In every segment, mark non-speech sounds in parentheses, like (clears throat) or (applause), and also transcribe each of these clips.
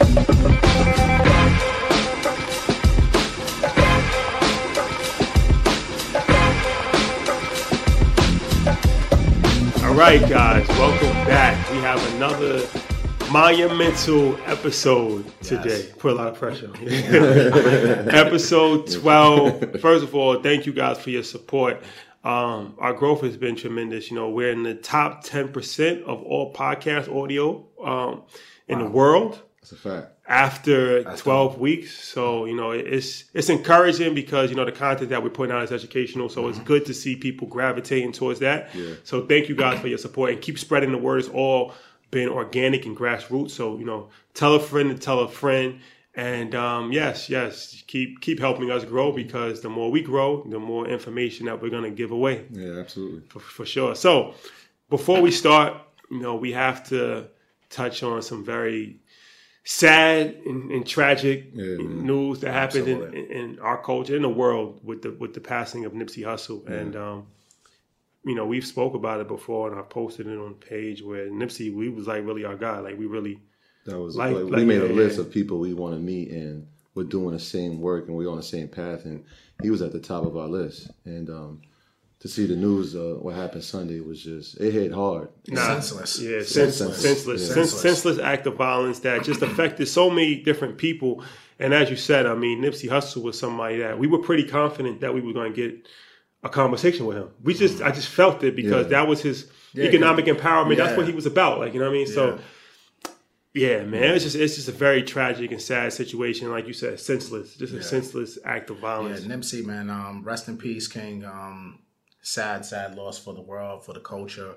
All right, guys, welcome back. We have another monumental episode today. Put a lot of pressure on you. (laughs) episode 12. First of all, thank you guys for your support. Um, our growth has been tremendous. You know, we're in the top 10% of all podcast audio um, in the world That's a fact. after 12 weeks. So, you know, it's it's encouraging because, you know, the content that we're putting out is educational. So it's good to see people gravitating towards that. Yeah. So thank you guys for your support and keep spreading the word. It's all been organic and grassroots. So, you know, tell a friend and tell a friend. And um, yes, yes, keep keep helping us grow because the more we grow, the more information that we're going to give away Yeah, absolutely. for, for sure. So before we start, you know, we have to touch on some very sad and, and tragic Yeah, news that happened in, in, our culture, in the world, with the with the passing of Nipsey Hussle. And um, you know, we've spoke about it before, and I posted it on page where Nipsey, we was like really our guy, like we really. That was Like- we made yeah, a list yeah. of people we want to meet, and we're doing the same work, and we're on the same path. And he was at the top of our list. And um, to see the news, uh, what happened Sunday was just it hit hard. Senseless. Yeah, senseless, Senseless. senseless, Yeah. senseless, senseless act of violence that just affected so many different people. And as you said, I mean, Nipsey Hussle was somebody that we were pretty confident that we were going to get a conversation with him. We just, I just felt it because Yeah. that was his Yeah, economic empowerment. That's what he was about. Like, you know what I mean? So, yeah, man, it's just, it's just a very tragic and sad situation. Like you said, senseless, just a senseless act of violence. Yeah. Nipsey, man. Um, rest in peace, King. Um, sad, sad loss for the world, for the culture.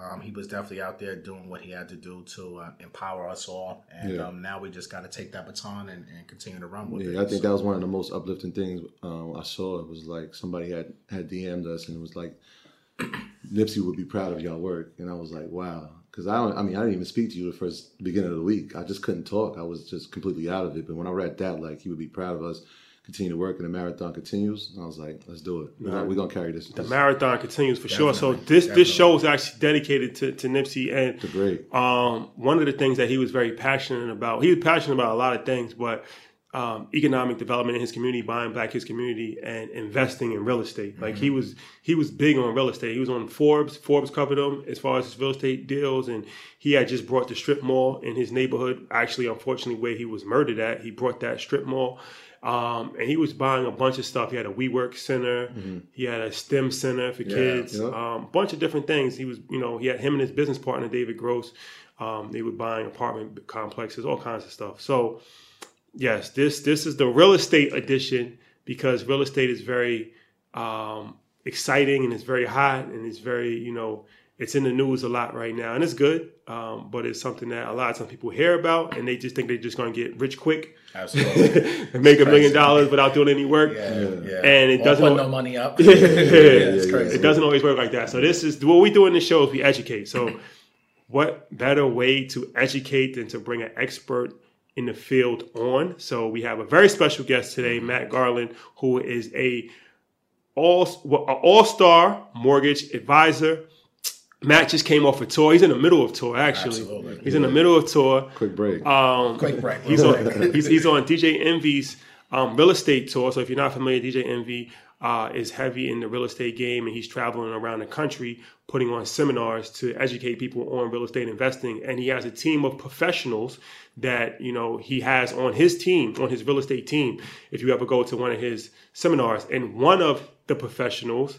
Um, he was definitely out there doing what he had to do to uh, empower us all, and Yeah. um, now we just got to take that baton and, and continue to run with it. Yeah, I think So- that was one of the most uplifting things um, I saw. It was like somebody had had DM'd us, and it was like (clears throat) Nipsey would be proud of y'all work, and I was like, wow. Because I don't, I mean, I didn't even speak to you the first beginning of the week. I just couldn't talk. I was just completely out of it. But when I read that, like he would be proud of us, continue to work, and the marathon continues. I was like, let's do it. We're, gonna, we're gonna carry this. The this marathon continues for sure. So this definitely. this show is actually dedicated to, to Nipsey and to great. um, one of the things that he was very passionate about. He was passionate about a lot of things, but um, economic development in his community, buying back his community, and investing in real estate. Like he was, he was big on real estate. He was on Forbes. Forbes covered him as far as his real estate deals, and he had just brought the strip mall in his neighborhood. Actually, unfortunately, where he was murdered at, he brought that strip mall. Um, and he was buying a bunch of stuff. He had a WeWork center. He had a STEM center for kids. yeah. Um, a bunch of different things. He was, you know, he had him and his business partner David Gross. Um, they were buying apartment complexes, all kinds of stuff. So, yes, this this is the real estate edition because real estate is very um, exciting and it's very hot and it's very, you know, it's in the news a lot right now and it's good. Um, but it's something that a lot of times people hear about and they just think they're just going to get rich quick Absolutely. and (laughs) make a million dollars without doing any work. Yeah, yeah. And it Or doesn't put al- no money up. (laughs) Yeah, it's yeah, crazy. It doesn't always work like that. So this is what we do in the show is we educate. So (laughs) what better way to educate than to bring an expert in the field on? So we have a very special guest today, Matt Garland, who is a all all star mortgage advisor. Matt just came off a tour. He's in the middle of tour, actually. Absolutely. He's in the middle of tour. Quick break. Um, Quick break. He's on (laughs) he's, he's on DJ Envy's um, real estate tour. So if you're not familiar, with DJ Envy uh, is heavy in the real estate game, and he's traveling around the country putting on seminars to educate people on real estate investing. And he has a team of professionals that you know he has on his team, on his real estate team. If you ever go to one of his seminars, and one of the professionals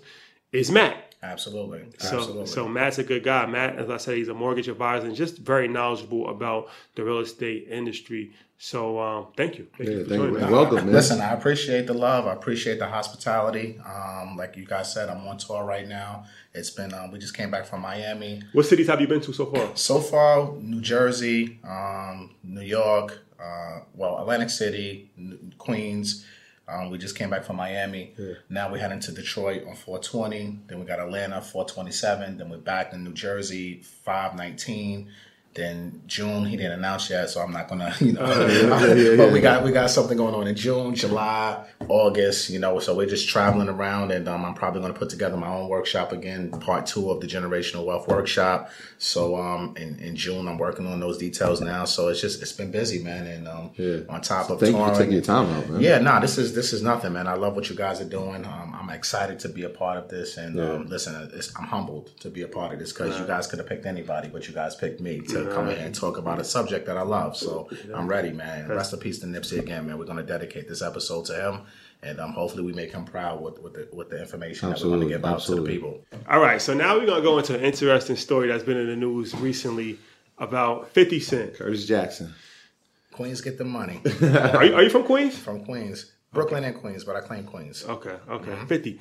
is Matt. Absolutely. So, Absolutely. so Matt's a good guy. Matt, as I said, he's a mortgage advisor and just very knowledgeable about the real estate industry. So, um, thank you. Thank yeah, you for thank you. joining And welcome, man. Listen, I appreciate the love. I appreciate the hospitality. Um, like you guys said, I'm on tour right now. It's been um, we just came back from Miami. What cities have you been to so far? So far, New Jersey, um, New York, uh, well, Atlantic City, Queens. Um, we just came back from Miami. Now we're heading to Detroit on 420. Then we got Atlanta 427. Then we're back in New Jersey 519. Then June he didn't announce yet, so I'm not gonna, (laughs) you know. (laughs) but we got we got something going on in June, July, August, you know. So we're just traveling around, and um, I'm probably gonna put together my own workshop again, part two of the generational wealth workshop. So um, in, in June I'm working on those details now. So it's just it's been busy, man, and um, Yeah. on top of Thank you for taking your time out, man. yeah, no, this is this is nothing, man. I love what you guys are doing. Um, I'm excited to be a part of this, and um, listen, it's, I'm humbled to be a part of this because you guys could have picked anybody, but you guys picked me to come in and talk about a subject that I love. So I'm ready, man. Rest in peace to Nipsey again, man. We're gonna dedicate this episode to him, and um, hopefully we make him proud with with the, with the information that we're gonna give out absolutely. to the people. All right, so now we're gonna go into an interesting story that's been in the news recently about 50 Cent. Curtis Jackson. Queens get the money (laughs) Are you, are you from Queens? from Queens, Brooklyn and Queens, but I claim Queens. Okay, okay, 50.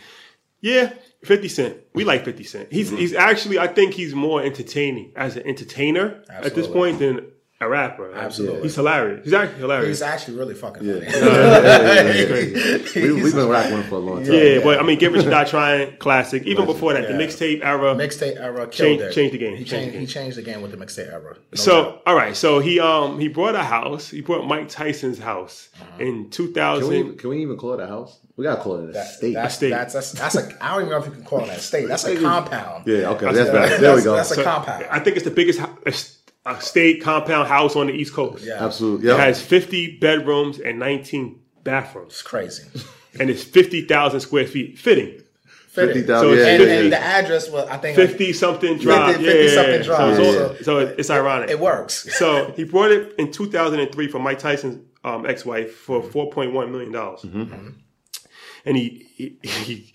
Yeah, 50 Cent. We like 50 Cent. He's he's actually, I think he's more entertaining as an entertainer at this point than a rapper. Absolutely. He's hilarious. He's actually hilarious. He's actually really fucking funny. We, we've been rocking for a long time. Yeah, but I mean, Get Rich or Die Trying, classic. Even before that, the mixtape era. Mixtape era killed Changed- it. changed the game. He Changed changed. the game. He changed the game with the mixtape era. No so, doubt. all right, so he um he brought a house. He brought Mike Tyson's house Uh-huh. in Can we, 2000. can we even call it a house? We gotta call it a that, state. that's, State. that's that's that's a. I don't even know if you can call it a state. That's a compound. yeah, okay, That's that's, better. better. There we go. that's a So, compound. I think it's the biggest hou- a s- a state compound house on the East Coast. Yeah, Absolutely. It has 50 bedrooms and 19 bathrooms, it's crazy. and it's 50,000 square feet fitting. Fitting. 50,000. So yeah, and, yeah, and the address was I think 50 something drive. 50 yeah, something drive. So, it's, Yeah. all- so it's ironic. it works. So he brought it in 2003 from Mike Tyson's um, ex-wife for 4.1 million dollars, Mm-hmm. And he, he he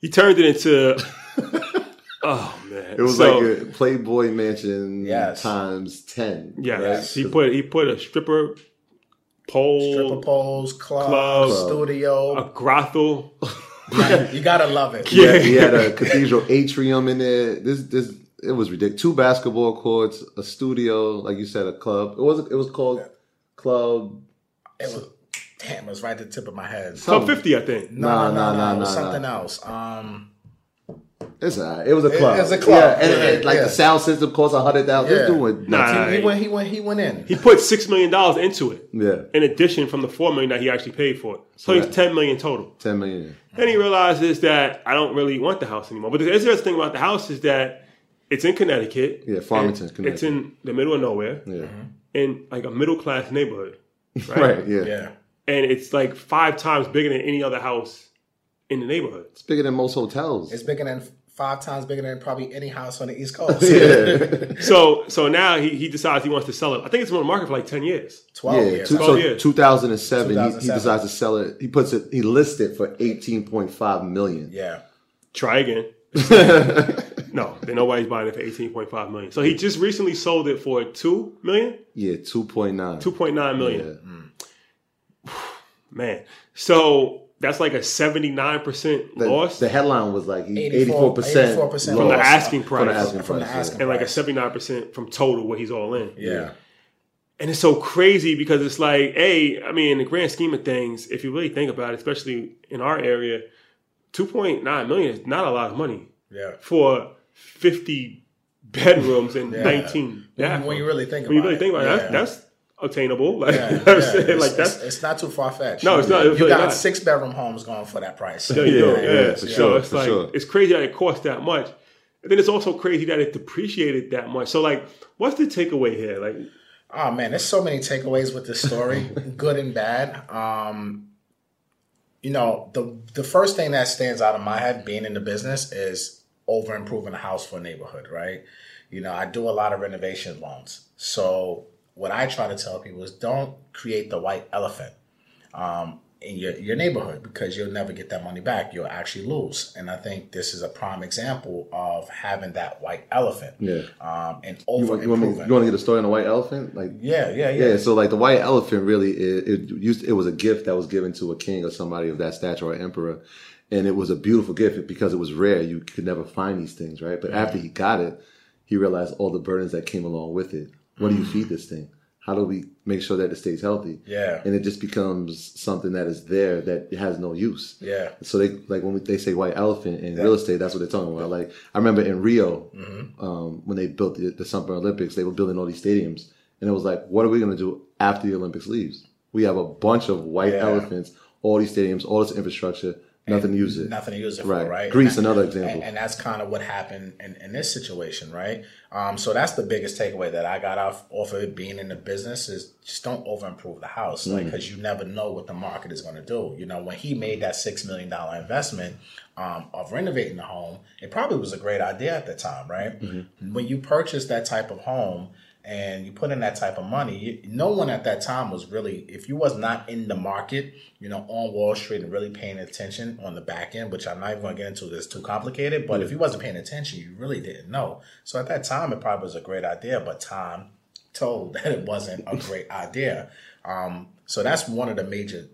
he turned it into. (laughs) oh man! It was So, like a Playboy Mansion Yes. times ten. yes, Yes. he put he put a stripper pole, Stripper poles, club, Club. studio. a brothel. you gotta love it. Yeah. He had a cathedral atrium in there. This this it was ridiculous. Two basketball courts, a studio, like you said, a club. It was it was called Club. It was damn. It was right at the tip of my head. Club 50, I think. No, Nah, no, nah, no, nah, It nah, something nah. else. Um, It's a, it was a club. it was a club. Yeah, and, Yeah, and, like yeah. the sound system cost a hundred thousand. Yeah. This doing Nah. he, he went. He went. He went in. He put six million dollars into it, Yeah, in addition from the four million that he actually paid for it. So Right. he's ten million total. ten million. Then he realizes that I don't really want the house anymore. But the interesting thing about the house is that it's in Connecticut. Yeah, Farmington, Connecticut. It's in the middle of nowhere, Yeah, in like a middle class neighborhood. (laughs) Right. right. Yeah. Yeah. And it's like five times bigger than any other house in the neighborhood. It's bigger than most hotels. It's bigger than five times bigger than probably any house on the East (laughs) Coast. yeah, (laughs) So so now he, he decides he wants to sell it. I think it's been on the market for like ten years. Twelve yeah. years. Two, Twelve so years. 2007, he, he decides to sell it. He puts it. He lists it for 18.5 million. yeah. Try again. (laughs) no, then nobody's buying it for eighteen point five million. So he just recently sold it for two million, Yeah, 2.9. two point nine million. Yeah. Hmm. Man, so that's like a seventy nine percent The, loss, the headline was like 84 84%, 84% from the asking price, From the asking From the price, yeah. asking and like a seventy nine percent from total what he's all in. Yeah. And it's so crazy because it's like, a, I mean, in the grand scheme of things, if you really think about it, especially in our area, two point nine million is not a lot of money Yeah. for fifty bedrooms and Yeah. nineteen. When, bathrooms. when you really think about it. when you about really think about it, yeah. that's, that's obtainable. (laughs) Like, Yeah, you know what I'm saying? It's, like it's, that's it's not too far fetched. No, it's not. It's You really got not. six bedroom homes going for that price. There you go. Yeah, Yeah, yeah, for so sure, it's for like sure. it's crazy that it costs that much, and then it's also crazy that it depreciated that much. So like, what's the takeaway here? Like, Oh man, there's so many takeaways with this story, (laughs) good and bad. Um, you know, the the first thing that stands out in my head, being in the business, is over improving a house for a neighborhood, right? You know, I do a lot of renovation loans, so what I try to tell people is don't create the white elephant um, in your, your neighborhood because you'll never get that money back. You'll actually lose. And I think this is a prime example of having that white elephant. Yeah. Um, and You over want, you, want me, you want to get a story on the white elephant? Like, yeah, yeah, yeah. yeah. So like the white elephant really, it, it used it was a gift that was given to a king or somebody of that stature or emperor, and it was a beautiful gift because it was rare. You could never find these things, right? But after he got it, he realized all the burdens that came along with it. What do you feed this thing? How do we make sure that it stays healthy? Yeah. And it just becomes something that is there that has no use. Yeah. So they like when we, they say white elephant in real estate, that's what they're talking about. Like I remember in Rio, Mm-hmm. um, when they built the, the Summer Olympics, they were building all these stadiums, and it was like, what are we going to do after the Olympics leaves? We have a bunch of white Yeah. elephants, all these stadiums, all this infrastructure, nothing to use it. nothing to use it Right. for, right? Greece, And that- another example. And, and that's kind of what happened in, in this situation, right? Um, so that's the biggest takeaway that I got off off of it being in the business is just don't over improve the house, Mm. like because you never know what the market is going to do. You know, when he made that six million dollar investment um, of renovating the home, it probably was a great idea at the time, right? Mm-hmm. When you purchase that type of home. And you put in that type of money. No one at that time was really, if you was not in the market, you know, on Wall Street and really paying attention on the back end, which I'm not even going to get into. This too complicated. But if you wasn't paying attention, you really didn't know. So at that time, it probably was a great idea, but time told (laughs) that it wasn't a great idea. Um, so that's one of the major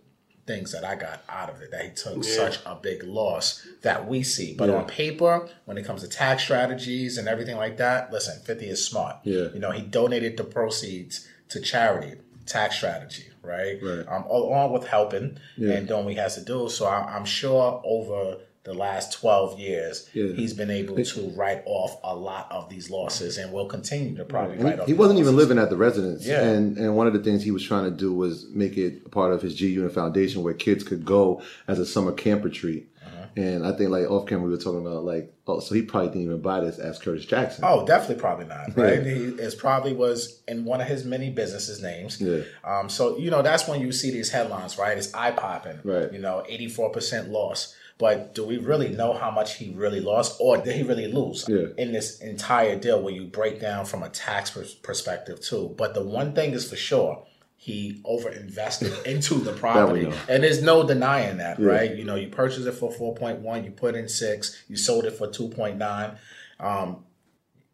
things that I got out of it that he took such a big loss that we see. But on paper, when it comes to tax strategies and everything like that, listen, 50 is smart. Yeah. You know, he donated the proceeds to charity, tax strategy, right? Right. Um, along with helping and doing what he has to do. So I, I'm sure over the last 12 years, Yeah. he's been able to write off a lot of these losses and will continue to probably write he, off he wasn't even living at the residence. Yeah. And and one of the things he was trying to do was make it part of his G Unit Foundation where kids could go as a summer camp retreat. And I think like off camera we were talking about like oh so he probably didn't even buy this as Curtis Jackson. Oh, definitely, probably not. (laughs) Right? He is probably was in one of his many businesses names. Yeah. Um. So you know that's when you see these headlines, right? It's eye popping. Right. You know, eighty four percent loss. But do we really know how much he really lost, or did he really lose Yeah. in this entire deal? When you break down from a tax perspective too. But the one thing is for sure. He over invested (laughs) into the property, and there's no denying that, right? You know, you purchased it for four point one, you put in six, you sold it for two point nine Um,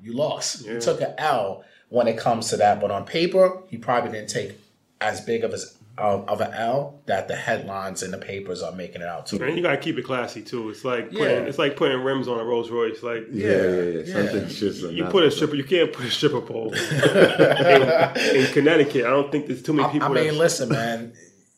you lost. You took an L when it comes to that. But on paper, he probably didn't take as big of as of, of an L that the headlines and the papers are making it out to. and you gotta keep it classy too. It's like putting, Yeah. it's like putting rims on a Rolls Royce. Like yeah, yeah, yeah. yeah. Something just you put a stripper, you can't put a stripper pole (laughs) in, in Connecticut. I don't think there's too many people. I mean, that- listen, man.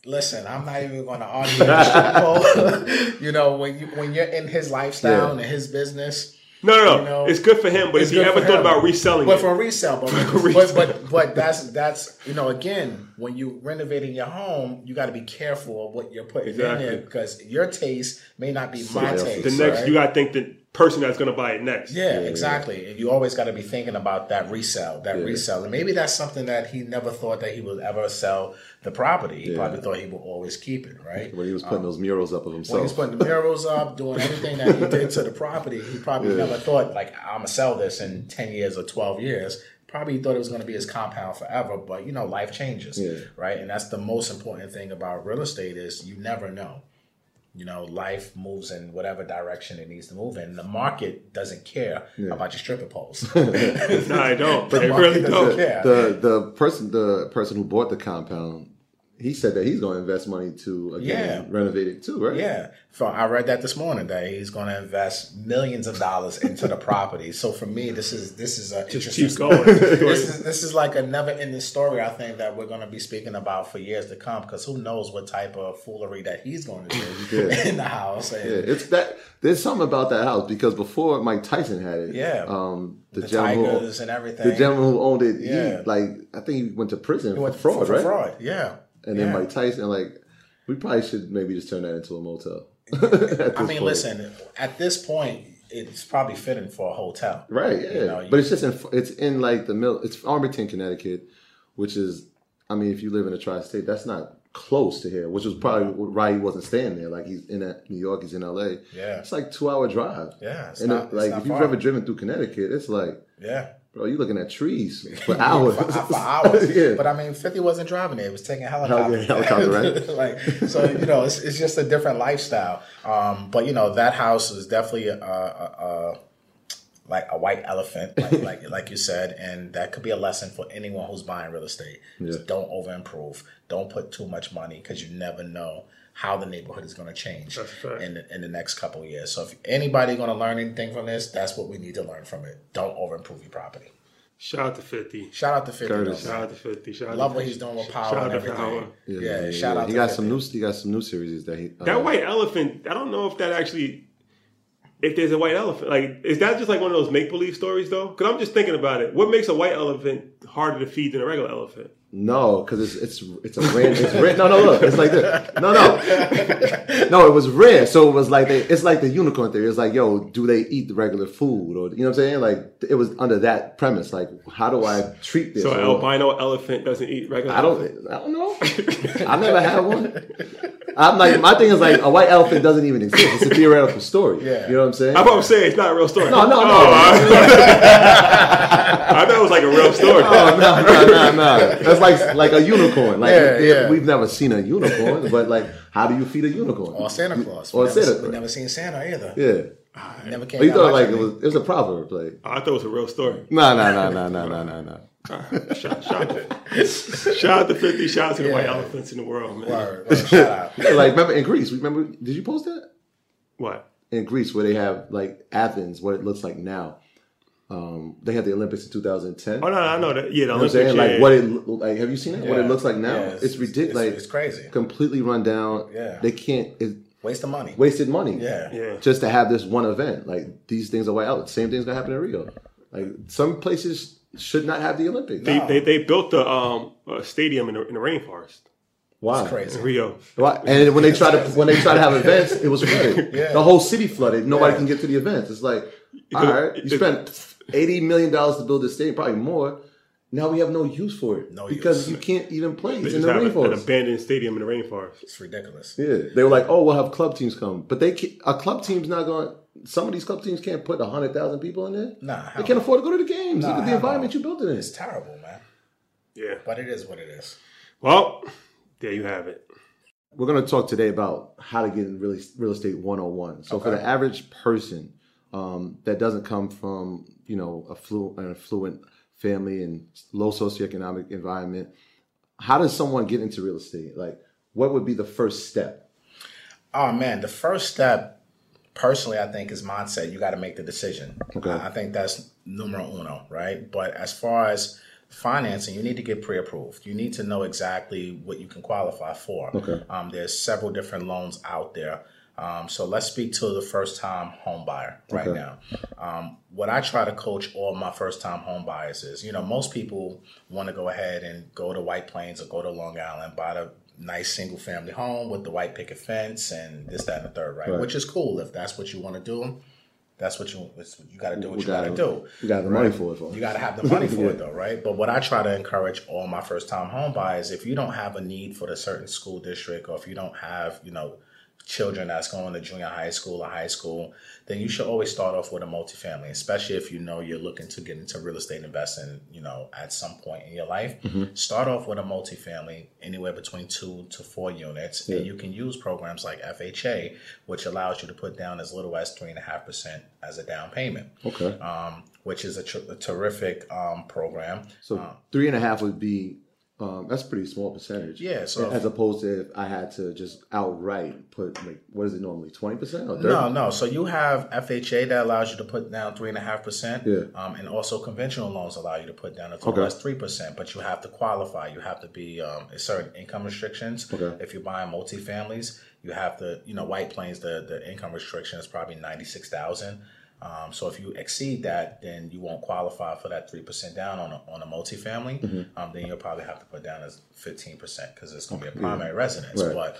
Listen, I'm not even going to argue (laughs) with strip pole. (laughs) you know, when you when you're in his lifestyle Yeah. and his business, no, no, no. you know, it's good for him. But it's if you ever thought him. about reselling but it, for resale, but, (laughs) but but but that's that's you know again when you renovating your home, you got to be careful of what you're putting in Exactly. there because your taste may not be my Somebody taste. the next right? you gotta think that person that's going to buy it next. Yeah, exactly. And you always got to be thinking about that resale, that resale. And maybe that's something that he never thought that he would ever sell the property. He probably thought he would always keep it, right? When he was putting um, those murals up of himself. When himself. he's putting the murals up, doing everything that he did to the property, he probably never thought like I'm gonna sell this in ten years or twelve years. Probably thought it was gonna be his compound forever, but you know, life changes, Yeah. right? And that's the most important thing about real estate is you never know. You know, life moves in whatever direction it needs to move in. The market doesn't care about your stripper poles. (laughs) No, I don't. the They really don't. care. the the person the person who bought the compound, he said that he's going to invest money to again Yeah. renovate it too, right? Yeah, so I read that this morning that he's going to invest millions of dollars into the property. So for me, this is this is a Just interesting keep going. (laughs) this is this is like a never ending story. I think that we're going to be speaking about for years to come because who knows what type of foolery that he's going to do (laughs) Yeah. (laughs) in the house. And Yeah, it's that. There's something about that house because before Mike Tyson had it, Yeah. um, the, the gentleman who, and everything. the gentleman who owned it, Yeah. he like I think he went to prison He for went fraud, for right? Fraud, yeah. And then Yeah. Mike Tyson, like, we probably should maybe just turn that into a motel. (laughs) I mean, point. listen. At this point, it's probably fitting for a hotel. right? Yeah, know, but it's just in it's in like the middle. It's Arlington, Connecticut, which is, I mean, if you live in a tri-state, that's not close to here, which was probably why he wasn't staying there. Like he's in uh, New York, he's in L.A. Yeah. it's like two hour drive. Yeah, it's and not- it- like if you've ever driven through Connecticut, it's like. Yeah. Bro, you looking at trees (laughs) for hours. for, for hours. (laughs) yeah. But I mean, 50 wasn't driving it. It was taking a helicopter. helicopter, right? (laughs) like, so, you know, it's, it's just a different lifestyle. Um, but, you know, that house is definitely a, a, a like a white elephant, like, like like you said, and that could be a lesson for anyone who's buying real estate. Just don't over improve. Don't put too much money because you never know how the neighborhood is going to change That's in the, in the next couple of years. So if anybody going to learn anything from this, that's what we need to learn from it. Don't over improve your property. Shout out to 50. Shout out to 50. Curtis. Shout out to 50. Shout out Love to what he's doing with power Shout out to. Power. Yeah, shout out He to got 50. some new. He got some new series that he. Uh, That white elephant, I don't know if that actually, if there's a white elephant, like, is that just like one of those make believe stories though? Because I'm just thinking about it. What makes a white elephant harder to feed than a regular elephant? No, because it's it's it's a rare. It's rare. No, no, look, it's like this. No, no, no. It was rare, so it was like they, it's like the unicorn theory. It's like, yo, do they eat the regular food, or you know what I'm saying? Like it was under that premise. Like, how do I treat this? So an albino elephant doesn't eat regular I don't. elephant? I don't know. I never had one. I'm like, my thing is like a white elephant doesn't even exist. It's a theoretical story. Yeah. You know what I'm saying? I'm about to say it's not a real story. No, no, no. Oh, I, I (laughs) thought it was like a real story. Oh no, no, no, no! That's like like like a unicorn. Like Yeah, yeah. we've never seen a unicorn, but like, how do you feed a unicorn? Or Santa Claus. Or we, never, Santa we Claus. never seen Santa either. Yeah. Ah, never came But you thought like it was it was a proverb, like I thought it was a real story. no, no, no, no, no, no, no, no. (laughs) Shout, shout, out- shout to 50. Shout out to the white elephants in the world, man. Word, word, shout out. (laughs) Like remember in Greece? Remember? Did you post that What? in Greece where they have like Athens, what it looks like now? Um, they had the Olympics in 2010. Oh, no, I know that. Yeah, the You know Olympics. saying? yeah, Like yeah. what it like? Have you seen it? What it looks like now? Yeah, it's, ridiculous. Like It's, crazy. completely run down. Yeah. They can't. It, Waste of money. wasted money. Yeah. Yeah. Just to have this one event. Like these things are way out. Same thing's gonna happen in Rio. Like some places should not have the Olympics. They, they, they built the um, uh, stadium in the, in the rainforest Wow, It's crazy. in Rio. Why? And when they try to when they try to have events, it was flooded. (laughs) Yeah. The whole city flooded. Nobody Yeah. can get to the events. It's like, all right, you spent eighty million dollars to build this stadium, probably more. Now we have no use for it No because use. you can't even play. It's in the have a- an abandoned stadium in the rainforest. It's ridiculous. Yeah, they were like, "Oh, we'll have club teams come," but they can't, a club team's not going. Some of these club teams can't put hundred thousand people in there. Nah, they can't afford to go to the games. Nah, Look at the environment no. you built it in. It's terrible, man. Yeah. But it is what it is. Well, there you have it. We're going to talk today about how to get in real, real estate 101. So for the average person um, that doesn't come from, you know, a flu, an affluent family and low socioeconomic environment, how does someone get into real estate? Like, what would be the first step? Oh man, the first step, personally, I think is mindset. You got to make the decision. Okay. I I think that's numero uno, right? But as far as financing, you need to get pre-approved. You need to know exactly what you can qualify for. Okay. Um, there's several different loans out there. Um, so let's speak to the first-time home buyer right Okay. now. Um, what I try to coach all my first-time home buyers is, you know, most people want to go ahead and go to White Plains or go to Long Island, buy the nice single-family home with the white picket fence and this, that, and the third, right? Right. Which is cool if that's what you want to do. That's what you it's, you got to do what We you got to do. You got the money for it, folks. You got to have the money (laughs) for Yeah. it though, right? But what I try to encourage all my first time home buyers, if you don't have a need for a certain school district, or if you don't have, you know, children that's going to junior high school or high school, then you should always start off with a multifamily, especially if you know you're looking to get into real estate investing, you know, at some point in your life. Start off with a multifamily, anywhere between two to four units, and you can use programs like FHA, which allows you to put down as little as three and a half percent as a down payment. Okay. Um, which is a, tr- a terrific um, program. So three and a half would be um, that's a pretty small percentage. Yeah, so- as opposed to if I had to just outright put like what is it normally twenty percent or 30? No, no. So you have FHA that allows you to put down three and a half percent. Yeah. Um, and also conventional loans allow you to put down as low Okay. three percent, but you have to qualify. You have to be um, certain income restrictions. Okay. If you're buying multifamilies, you have to. You know, White Plains, the the income restriction is probably ninety six thousand. Um, so if you exceed that, then you won't qualify for that three percent down on a, on a multifamily. Mm-hmm. Um, then you'll probably have to put down as fifteen percent because it's going to be a primary residence. Right. But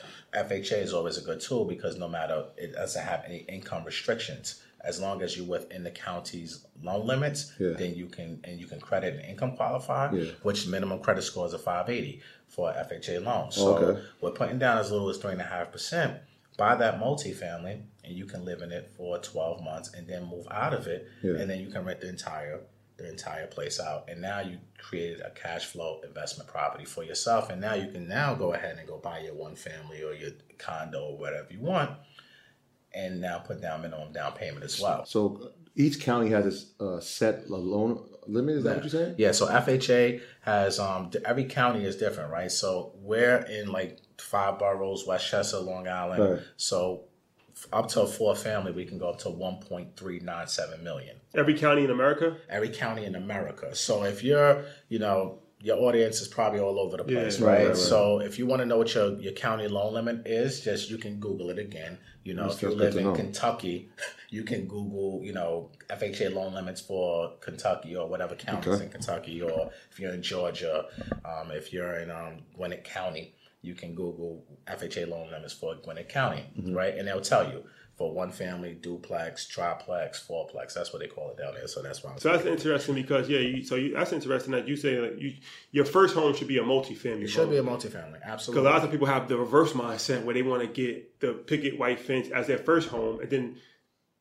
FHA is always a good tool because no matter it doesn't have any income restrictions. As long as you're within the county's loan limits, Yeah. then you can and you can credit and income qualify, Yeah. which minimum credit score is a 580 for FHA loan. So Oh, okay. we're putting down as little as three and a half percent. Buy that multifamily, and you can live in it for 12 months, and then move out of it, Yeah. and then you can rent the entire the entire place out. And now you created a cash flow investment property for yourself, and now you can now go ahead and go buy your one family or your condo or whatever you want, and now put down minimum down payment as well. So each county has a uh, set loan limit. Is that what you're saying? Yeah, so FHA has um every county is different, right? So we're in like five boroughs, Westchester, Long Island. Right. So up to a four family, we can go up to one point three nine seven million. Every county in America. Every county in America. So if you're, you know, your audience is probably all over the place, Yeah. right? Right, right, right. So if you want to know what your, your county loan limit is, just you can Google it again. You know, That's- if you live in know. Kentucky, (laughs) you can Google, you know, FHA loan limits for Kentucky or whatever counties Okay. in Kentucky, or if you're in Georgia, um, if you're in um, Gwinnett County, you can Google FHA loan limits for Gwinnett County, Mm-hmm. right? And they'll tell you for one family, duplex, triplex, fourplex. That's what they call it down there. So that's why. I'm So that's interesting because yeah, you, so you, that's interesting that you say that you your first home should be a multifamily. It should be a multifamily, because absolutely. Cuz a lot of people have the reverse mindset where they want to get the picket white fence as their first home, and then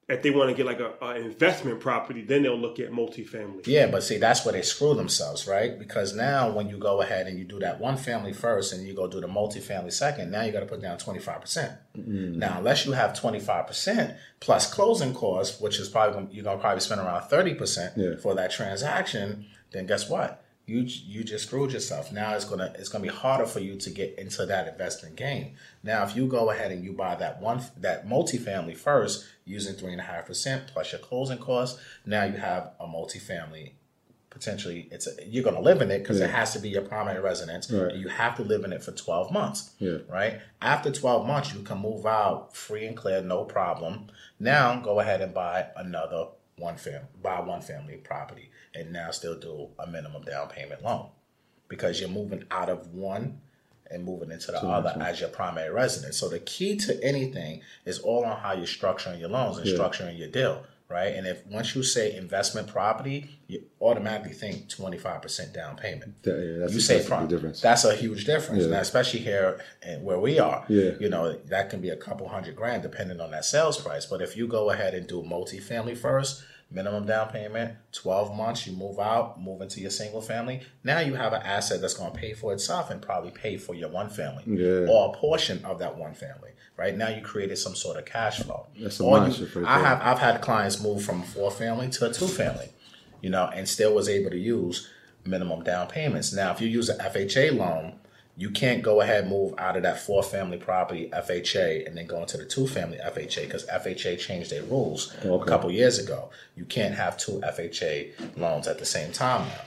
if they want to get like a, a investment property, then they'll look at multifamily. yeah, but see, that's where they screw themselves, right? Because now when you go ahead and you do that one family first and you go do the multifamily second, now you got to put down 25%. Mm. Now, unless you have 25% plus closing costs, which is probably you're going to probably spend around 30% for that transaction, then guess what? You, you just screwed yourself. Now it's gonna it's gonna be harder for you to get into that investment game. Now, if you go ahead and you buy that one that multifamily first using three and a half percent plus your closing costs, now you have a multifamily. Potentially, it's a, you're gonna live in it because it has to be your primary residence, Right. you have to live in it for twelve months. Yeah. Right after twelve months, you can move out free and clear, no problem. Now go ahead and buy another one family, buy one family property, and now still do a minimum down payment loan. Because you're moving out of one and moving into the other as your primary residence. So the key to anything is all on how you're structuring your loans and structuring your deal, right? And if once you say investment property, you automatically think 25% down payment. Yeah, that's you a- say that's difference. That's a huge difference, Yeah. especially here where we are. Yeah. You know, that can be a couple hundred grand depending on that sales price. But if you go ahead and do multifamily first, minimum down payment, 12 months, you move out, move into your single family. Now you have an asset that's going to pay for itself and probably pay for your one family Yeah. or a portion of that one family. Right now, you created some sort of cash flow. That's a mindset I have I've had clients move from a four family to a two family, you know, and still was able to use minimum down payments. Now, if you use an FHA loan, you can't go ahead and move out of that four family property FHA and then go into the two family FHA because FHA changed their rules a couple years ago. You can't have two FHA loans at the same time now,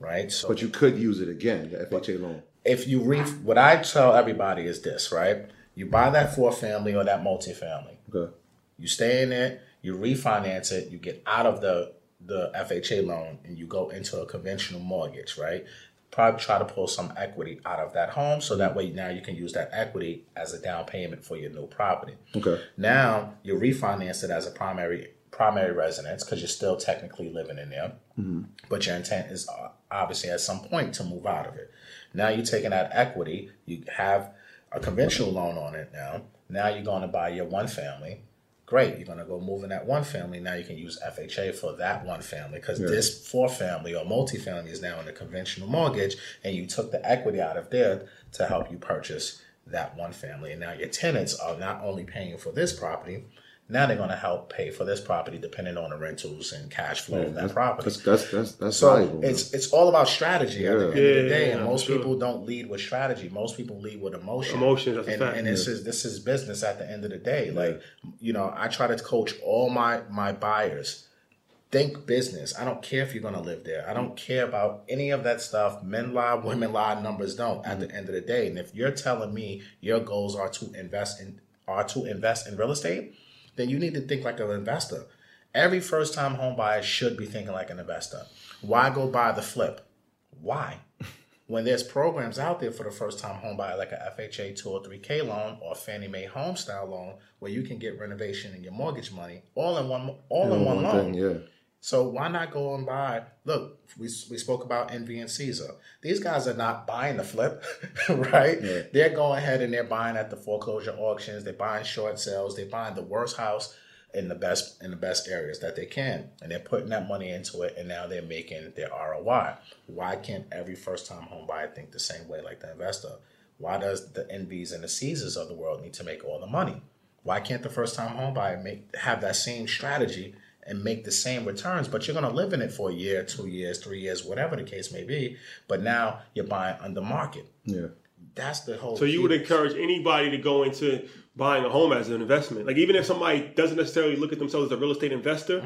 right? So But you could use it again, the FHA loan. if you re what I tell everybody is this, right? You buy that four family or that multifamily. Okay. You stay in it, you refinance it, you get out of the the FHA loan and you go into a conventional mortgage, right? Probably try to pull some equity out of that home so that way now you can use that equity as a down payment for your new property. Okay. Now you refinance it as a primary primary residence because you're still technically living in there, but your intent is uh, obviously at some point to move out of it. Now you're taking that equity, you have a conventional loan on it now. Now you're going to buy your one family. Great, you're going to go move in that one family. Now you can use FHA for that one family because this four family or multifamily is now in a conventional mortgage, and you took the equity out of there to help you purchase that one family. And now your tenants are not only paying for this property, now they're going to help pay for this property depending on the rentals and cash flow of that property. That's that's that's that's So valuable. it's it's all about strategy at the end of the day, yeah, and most sure. people don't lead with strategy. Most people lead with emotion. Emotions, that's a and, fact. and this is this is business at the end of the day. Like you know, I try to coach all my my buyers. Think business. I don't care if you're gonna live there. I don't care about any of that stuff. Men lie, women lie, numbers don't. At the mm-hmm. end of the day, and if you're telling me your goals are to invest in are to invest in real estate, then you need to think like an investor. Every first time home buyer should be thinking like an investor. Why go buy the flip? Why? (laughs) When there's programs out there for the first time home buyer like a FHA 203K loan or Fannie Mae home style loan where you can get renovation and your mortgage money all in one all in one, loan. thing, yeah. So why not go and buy? Look, we, we spoke about Envy and Cesar. These guys are not buying the flip, (laughs) right? They're going ahead and they're buying at the foreclosure auctions. They're buying short sales. They're buying the worst house in the best in the best areas that they can, and they're putting that money into it. And now they're making their ROI. Why can't every first time home buyer think the same way like the investor? Why does the Envies and the Cesars of the world need to make all the money? Why can't the first time home buyer make have that same strategy and make the same returns? But you're gonna live in it for a year, two years, three years, whatever the case may be. But now you're buying under market. Yeah. That's the whole. So you key. would encourage anybody to go into buying a home as an investment. Like even if somebody doesn't necessarily look at themselves as a real estate investor,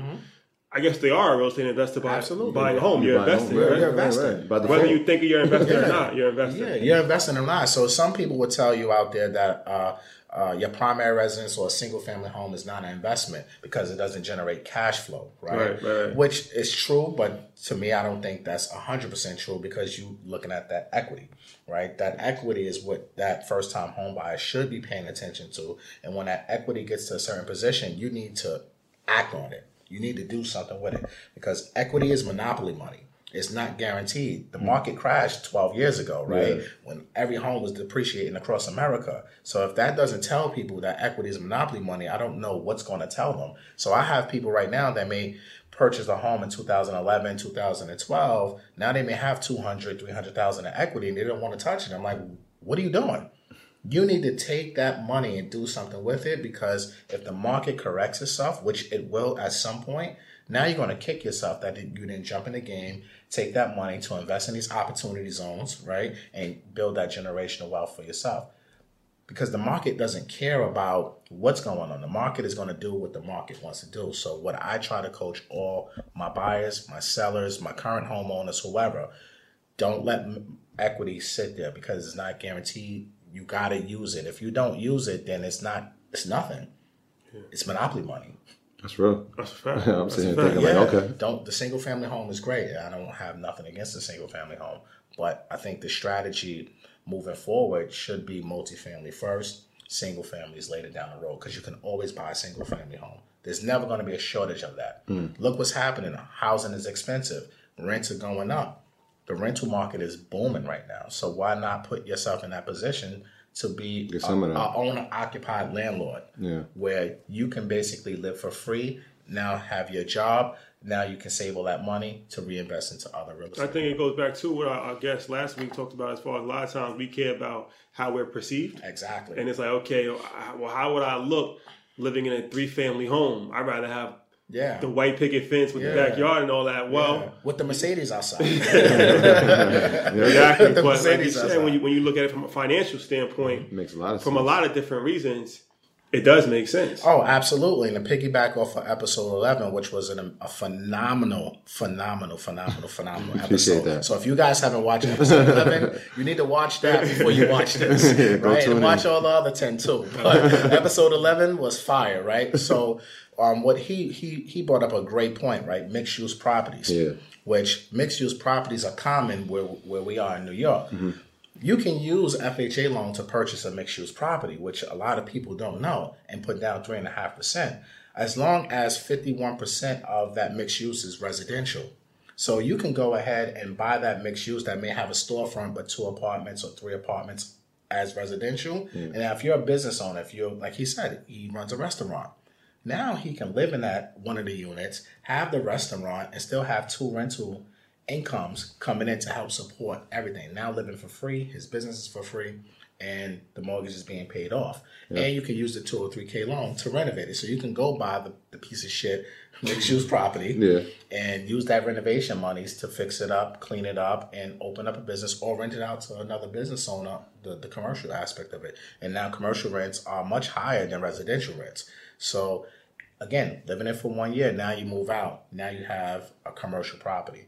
I guess they are a real estate investor by Absolutely. buying a home. You're buy a home, investing, right, right? You're investing. right. By the Whether you think you're investing or not, you're investing. Yeah, you're investing in life. So some people would tell you out there that uh, uh, your primary residence or a single family home is not an investment because it doesn't generate cash flow, right? Right, right. Which is true, but to me, I don't think that's 100% true because you're looking at that equity, right? That equity is what that first time home buyer should be paying attention to. And when that equity gets to a certain position, you need to act on it. You need to do something with it because equity is monopoly money. It's not guaranteed. The hmm. market crashed 12 years ago, right? Yeah. When every home was depreciating across America. So if that doesn't tell people that equity is monopoly money, I don't know what's going to tell them. So I have people right now that may purchase a home in 2011, 2012. Now they may have 200, 300,000 in equity and they don't want to touch it. I'm like, what are you doing? You need to take that money and do something with it because if the market corrects itself, which it will at some point, now you're going to kick yourself that you didn't jump in the game, take that money to invest in these opportunity zones, right? And build that generational wealth for yourself. Because the market doesn't care about what's going on. The market is going to do what the market wants to do. So, what I try to coach all my buyers, my sellers, my current homeowners, whoever, don't let equity sit there because it's not guaranteed. You got to use it. If you don't use it, then it's not. It's nothing. It's monopoly money. That's real. That's a fact. (laughs) I'm That's sitting a here fact. thinking like, okay. Don't the single family home is great. I don't have nothing against the single family home, but I think the strategy moving forward should be multifamily first, single families later down the road because you can always buy a single family home. There's never going to be a shortage of that. Hmm. Look what's happening. Housing is expensive. Rents are going up. The rental market is booming right now. So why not put yourself in that position to be Get a, some of that. a owner occupied landlord? Yeah. where you can basically live for free. Now have your job. Now you can save all that money to reinvest into other real estate. I think it goes back to what our, our guest last week talked about as far as a lot of times we care about how we're perceived. Exactly. And it's like, okay, well, how would I look living in a three family home? I'd rather have yeah. the white picket fence with Yeah. the backyard and all that. Well, Yeah. with the Mercedes outside. (laughs) (laughs) exactly. (laughs) The but like you Mercedes said, outside. when you when you look at it from a financial standpoint, it Makes a lot of from a lot of different reasons, it does make sense. Oh, absolutely. And to piggyback off of episode 11, which was an, a phenomenal, phenomenal, phenomenal, (laughs) phenomenal episode. that. So if you guys haven't watched episode 11, (laughs) you need to watch that before you watch this, (laughs) right? And in. watch all the other 10 too. But episode 11 was fire, right? So um, what he, he, he brought up a great point, right? Mixed use properties. Yeah. Which mixed use properties are common where, where we are in New York. Mm-hmm. You can use FHA loan to purchase a mixed use property, which a lot of people don't know, and put down three and a half percent. As long as fifty one percent of that mixed use is residential. So you can go ahead and buy that mixed use that may have a storefront but two apartments or three apartments as residential. And now if you're a business owner, if you're like he said, he runs a restaurant. Now he can live in that one of the units, have the restaurant, and still have two rental incomes coming in to help support everything. Now living for free, his business is for free, and the mortgage is being paid off. And you can use the two or three K loan to renovate it. So you can go buy the, the piece of shit (laughs) mixed use property Yeah. and use that renovation monies to fix it up, clean it up, and open up a business or rent it out to another business owner, the, the commercial aspect of it. And now commercial rents are much higher than residential rents. So again, living in for one year, now you move out. Now you have a commercial property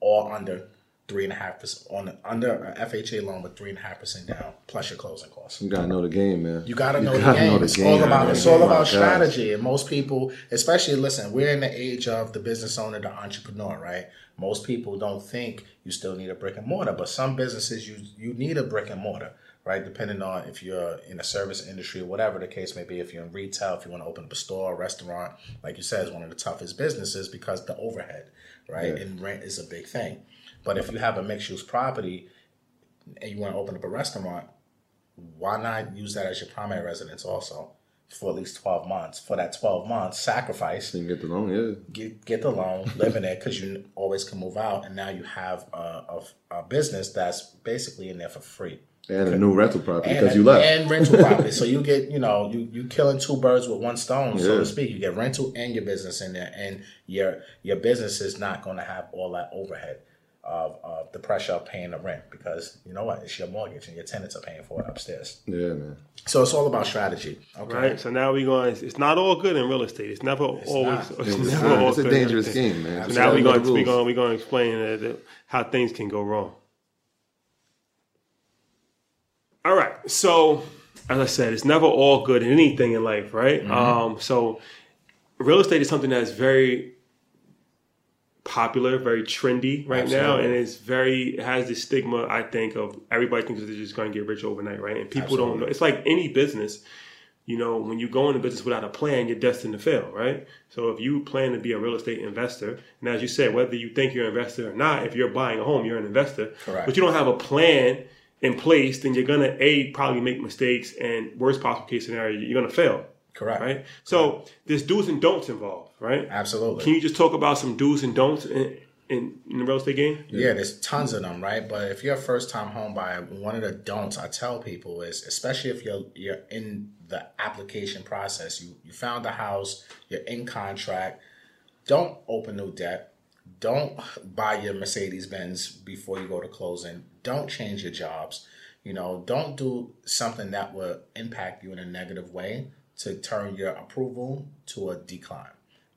or under three and a half percent on under a FHA loan with three and a half percent down plus your closing costs. You gotta know the game, man. You got to know, the gotta game. It's all about it's all Oh about gosh. strategy. And most people, especially listen, we're in the age of the business owner, the entrepreneur, right? Most people don't think you still need a brick and mortar, but some businesses you you need a brick and mortar, right? Depending on if you're in a service industry or whatever the case may be. If you're in retail, if you want to open up a store, a restaurant, like you said, is one of the toughest businesses because the overhead, right? And rent is a big thing. But if you have a mixed use property and you want to open up a restaurant, why not use that as your primary residence also for at least 12 months? For that 12 months, sacrifice, You can get the loan, yeah. get, get the loan, live in it because you always can move out. And now you have a, a, a business that's basically in there for free. And a new rental property because you left. and rental property. So (laughs) you get, you know, you you killing two birds with one stone, so Yeah. to speak. You get rental and your business in there, and your your business is not going to have all that overhead of, of the pressure of paying the rent because you know what, it's your mortgage and your tenants are paying for it upstairs. yeah, man. So it's all about strategy. Okay. Right. So now we're going. It's not all good in real estate. It's never always. not. It's, It's, never not. all It's a good in dangerous everything. game, man. So now we're going we're going we're going to explain uh, the, how things can go wrong. All right. So as I said, it's never all good in anything in life, right? Um, so real estate is something that's very popular, very trendy right now, and it's very it has this stigma. I think of everybody thinks they're just going to get rich overnight, right? And people don't know. It's like any business. You know, when you go into business without a plan, you're destined to fail, right? So if you plan to be a real estate investor, and as you said, whether you think you're an investor or not, if you're buying a home, you're an investor. Correct. But you don't have a plan in place, then you're gonna a probably make mistakes, and worst possible case scenario, you're gonna fail, Correct. right? So there's do's and don'ts involved, right? Absolutely. Can you just talk about some do's and don'ts in, in, in the real estate game? Yeah, there's tons of them, right? But if you're a first time home buyer, one of the don'ts I tell people is, especially if you're you're in the application process, you you found the house, you're in contract, don't open new debt. Don't buy your Mercedes Benz before you go to closing. Don't change your jobs. You know, don't do something that will impact you in a negative way to turn your approval to a decline,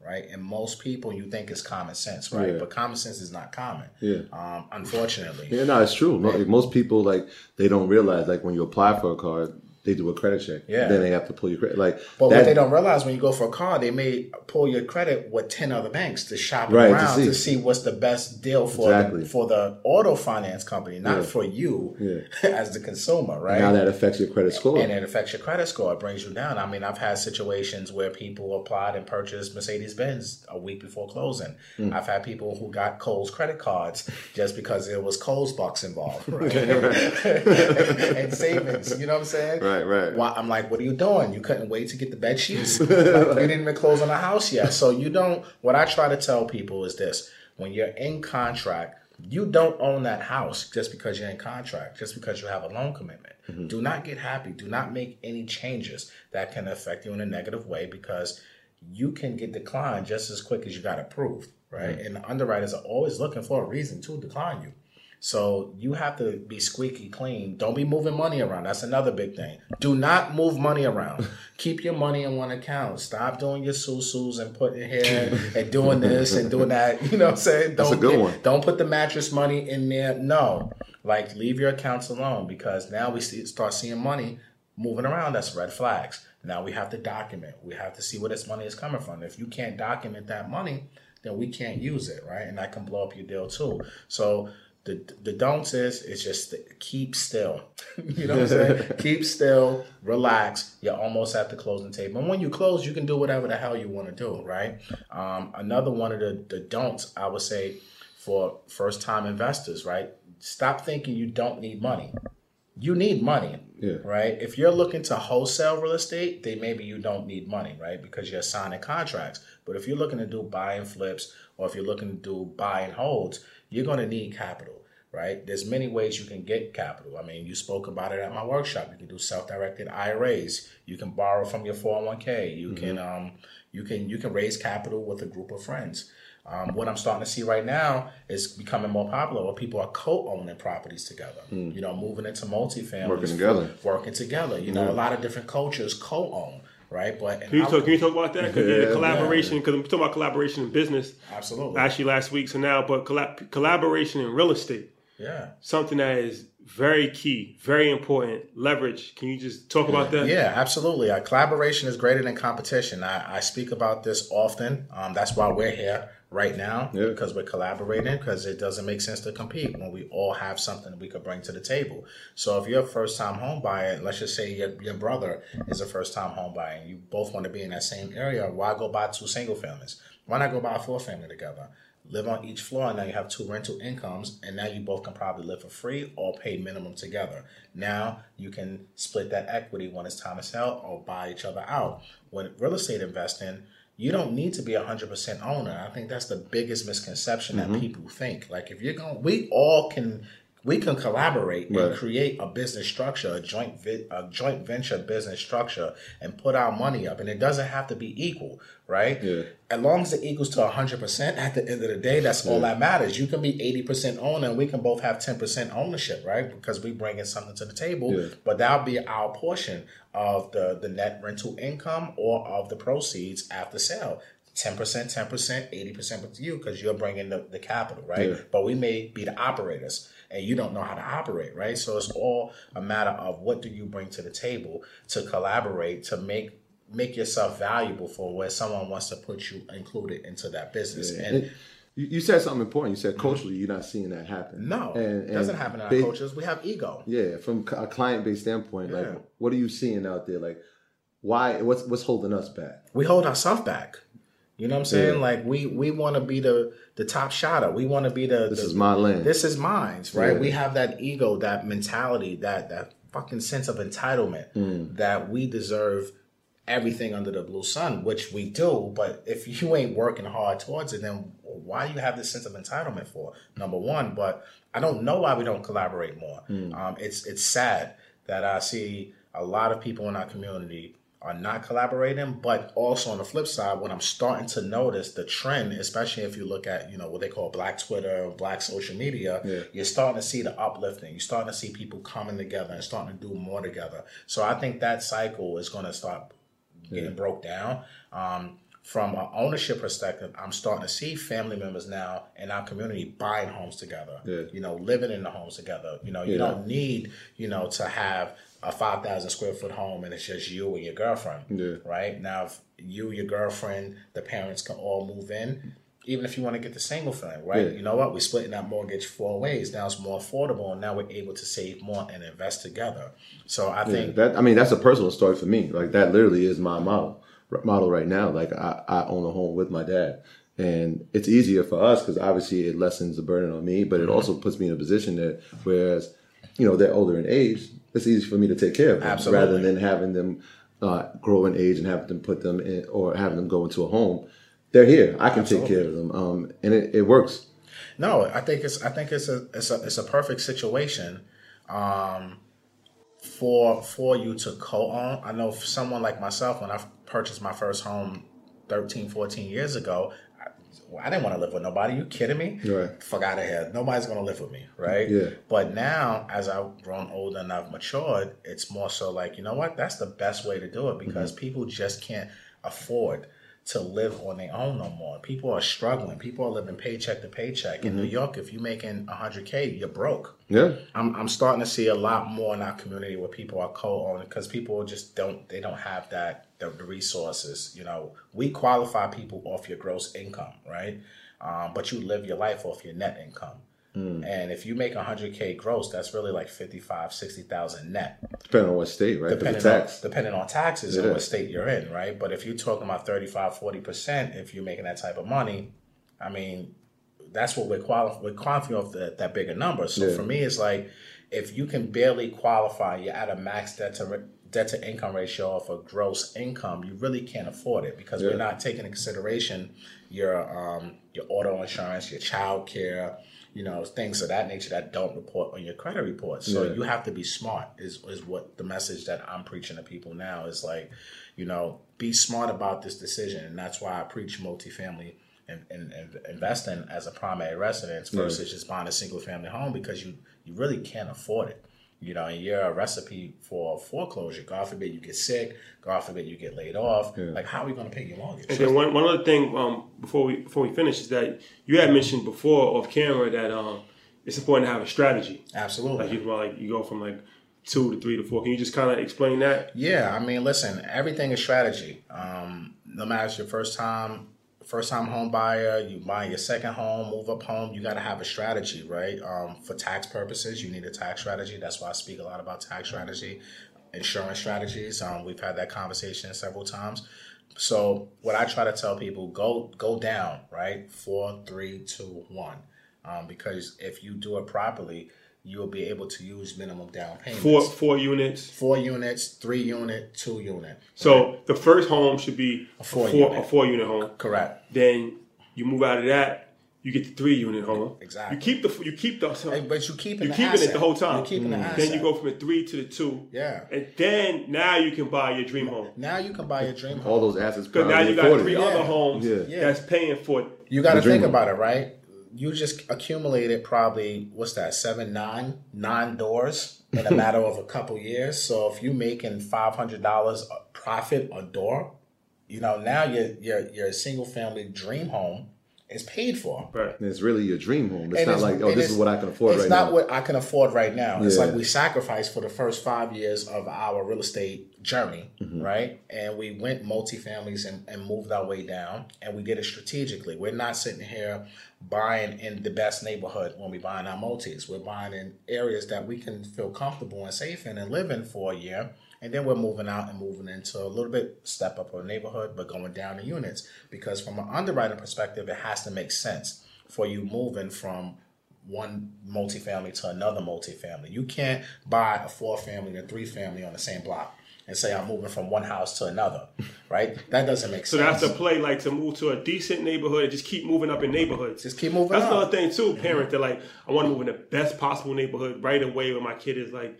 right? And most people, you think it's common sense, right? Yeah. But common sense is not common. Yeah. Um, unfortunately. Yeah, no, it's true. Mo- Most people like they don't realize like when you apply for a card, they do a credit check. Yeah. Then they have to pull your credit. Like But that, what they don't realize when you go for a car, they may pull your credit with ten other banks to shop Right, around to see. see. what's the best deal for Exactly. the, for the auto finance company, not Yeah. for you Yeah. (laughs) as the consumer, right? now that affects your credit score. and it affects your credit score. It brings you down. I mean, I've had situations where people applied and purchased Mercedes Benz a week before closing. Hmm. I've had people who got Kohl's credit cards just because there was Kohl's bucks involved, right? (laughs) (laughs) and savings. You know what I'm saying? Right, right. Why, I'm like, what are you doing? You couldn't wait to get the bed sheets. (laughs) Like, you didn't even close on the house yet. So you don't. What I try to tell people is this: when you're in contract. You don't own that house just because you're in contract, just because you have a loan commitment. Mm-hmm. Do not get happy. Do not make any changes that can affect you in a negative way because you can get declined just as quick as you got approved, right? And the underwriters are always looking for a reason to decline you. So you have to be squeaky clean. Don't be moving money around. That's another big thing. Do not move money around. (laughs) Keep your money in one account. Stop doing your susus and putting here and doing (laughs) this and doing that. You know what I'm saying? That's a Don't good get- one. Don't put the mattress money in there. No. Like leave your accounts alone because now we see, start seeing money moving around. That's red flags. Now we have to document. We have to see where this money is coming from. If you can't document that money, then we can't use it, right? And that can blow up your deal too. So the the don'ts is it's just keep still. (laughs) you know what I'm (laughs) saying? keep still, relax. You're almost at the closing table. And when you close, you can do whatever the hell you want to do, right? Um, another one of the, the don'ts I would say for first time investors, right? Stop thinking you don't need money. You need money, Yeah. right? If you're looking to wholesale real estate, then maybe you don't need money, right? Because you're signing contracts. But if you're looking to do buy and flips, or if you're looking to do buy and holds, you're going to need capital, right? There's many ways you can get capital. I mean, you spoke about it at my workshop. You can do self-directed IRAs. You can borrow from your 401k. You can um, you can you can raise capital with a group of friends. Um, what I'm starting to see right now is becoming more popular where people are co-owning properties together. You know, moving into multifamily, Working together. working together. You know, a lot of different cultures co-own, right? But Can you our- talk? Can you talk about that? Because (laughs) Yeah, the collaboration. Because I'm talking about collaboration in business. absolutely, Actually, last week. So now, but collab- collaboration in real estate, yeah. something that is very key, very important. Leverage. Can you just talk about that? Yeah, absolutely. Uh, collaboration is greater than competition. I, I speak about this often. Um, that's why we're here right now Yeah. because we're collaborating because it doesn't make sense to compete when we all have something we could bring to the table. So if you're a first time home buyer, let's just say your, your brother is a first time home buyer and you both want to be in that same area, why go buy two single families? Why not go buy a four family together? Live on each floor, and now you have two rental incomes, and now you both can probably live for free or pay minimum together. Now you can split that equity when it's time to sell or buy each other out. When real estate investing, you don't need to be a hundred percent owner. I think that's the biggest misconception that mm-hmm. people think. Like if you're going, we all can, we can collaborate and create a business structure, a joint vi- a joint venture business structure, and put our money up. And it doesn't have to be equal, right? Yeah. As long as it equals to hundred percent, at the end of the day, that's all that matters. You can be eighty percent owner, and we can both have ten percent ownership, right? Because we bringing something to the table. Yeah. But that'll be our portion of the the net rental income or of the proceeds after sale. 10%, 10%, 80% with you because you're bringing the, the capital, right? Yeah. But we may be the operators and you don't know how to operate, right? So it's all a matter of what do you bring to the table to collaborate to make make yourself valuable for where someone wants to put you included into that business. And And you, said something important. You said mm-hmm. culturally, you're not seeing that happen. no, and, it doesn't happen in our ba- cultures. We have ego. Yeah, from a client based standpoint, Yeah. like, what are you seeing out there? Like, why? What's what's holding us back? we hold ourselves back. You know what I'm saying? Yeah. Like we we want to be the the top shotter. We want to be the This the- is my land. This is mine, right? Yeah. We have that ego, that mentality, that that fucking sense of entitlement Mm. that we deserve everything under the blue sun, which we do. But if (laughs) you ain't working hard towards it, then why do you have this sense of entitlement for? Number one, but I don't know why we don't collaborate more. Mm. Um, it's it's sad that I see a lot of people in our community are not collaborating, but also on the flip side, what I'm starting to notice the trend, especially if you look at, you know, what they call black Twitter, black social media, Yeah. you're starting to see the uplifting. You're starting to see people coming together and starting to do more together. So I think that cycle is going to start getting broke down. Um, from an ownership perspective, I'm starting to see family members now in our community buying homes together. Yeah. You know, living in the homes together. You know, you Yeah. don't need, you know, to have a 5,000 square foot home and it's just you and your girlfriend. Yeah. Right? Now, if you, your girlfriend, the parents can all move in, even if you want to get the single family, right? You know what? We're splitting that mortgage four ways. Now it's more affordable and now we're able to save more and invest together. So I think that I mean, that's a personal story for me. Like that literally is my model model right now. Like I, I own a home with my dad, and it's easier for us because obviously it lessens the burden on me, but it Mm-hmm. also puts me in a position that whereas you know they're older in age, it's easy for me to take care of them Absolutely. rather than having them uh, grow in age and have them put them in or having them go into a home. They're here. I can take care of them, um, and it, it works. No, I think it's I think it's a it's a it's a perfect situation um, for for you to co-own. I know for someone like myself when I purchased my first home 13, 14 years ago, I- I didn't want to live with nobody. You kidding me? Right. Fuck out of here. Nobody's gonna live with me, right? Yeah. But now, as I've grown older and I've matured, it's more so like, you know what? That's the best way to do it because Mm-hmm. people just can't afford to live on their own no more. People are struggling. People are living paycheck to paycheck. In New Mm-hmm. York, if you're making 100K, you're broke. Yeah. I'm, I'm starting to see a lot more in our community where people are co-owning because people just don't they don't have that the, the resources. You know, we qualify people off your gross income, right? Um, but you live your life off your net income. And if you make 100k gross, that's really like 55, 60,000 net Depending on what state, right? Depending on, tax. depending on taxes and what state you're in, right? But if you're talking about 35, 40%, if you're making that type of money, I mean, that's what we're qualifying. We're qualifying off the, that bigger number. So Yeah. for me, it's like if you can barely qualify, you're at a max debt to debt to income ratio of a gross income, you really can't afford it because Yeah. we're not taking into consideration your um, your auto insurance, your child care, you know, things of that nature that don't report on your credit report. So Yeah. you have to be smart is is what the message that I'm preaching to people now is like, you know, be smart about this decision. And that's why I preach multifamily and, and, and investing as a primary residence versus just buying a single family home because you you really can't afford it. You know, and you're a recipe for foreclosure. God forbid you get sick. God forbid you get laid off. Like, how are we going to pay your mortgage? And then one, one other thing um, before we before we finish is that you had mentioned before off camera that um, it's important to have a strategy. Absolutely. Like you like you go from like two to three to four. Can you just kind of explain that? Yeah, I mean, listen, everything is strategy. Um, no matter if it's your first time, first time home buyer, you buy your second home, move up home, you got to have a strategy, right? Um, for tax purposes, you need a tax strategy. That's why I speak a lot about tax strategy, insurance strategies. Um, we've had that conversation several times. So what I try to tell people, go go down, right? Four, three, two, one. Um, because if you do it properly, you'll be able to use minimum down payments Four four units. four units, three unit, two unit. So the first home should be a four four, unit. a four unit home. Correct. Then you move out of that, you get the three unit home. Exactly. You keep the you keep the Hey, but you keeping You're the keeping it the whole time. You're keeping the asset. Mm. Then you go from the three to the two. Yeah. And then now you can buy your dream home. Now you can buy your dream home. All those assets. Because now you got afforded. three Yeah. other homes Yeah. Yeah. that's paying for it. You got to think home. about it, right? You just accumulated probably what's that? Seven, nine, nine doors in a (laughs) matter of a couple years. So if you're making five hundred dollars profit a door, you know now your your your single family dream home is paid for. Right. And it's really your dream home. It's And not like, oh, this is what I can afford right now. It's right not now. what I can afford right now. It's like we sacrifice for the first five years of our real estate journey, Mm-hmm. right? And we went multifamilies and, and moved our way down, and we did it strategically. We're not sitting here buying in the best neighborhood when we buying our multis. We're buying in areas that we can feel comfortable and safe in and live in for a year. And then we're moving out and moving into a little bit step up of neighborhood, but going down in units. Because from an underwriting perspective, it has to make sense for you moving from one multifamily to another multifamily. You can't buy a four family and a three family on the same block and say I'm moving from one house to another, (laughs) right? That doesn't make So sense. So that's the play, like to move to a decent neighborhood and just keep moving up in neighborhoods. Just keep moving That's up. another thing too, parent. They're like, I want to move in the best possible neighborhood right away when my kid is like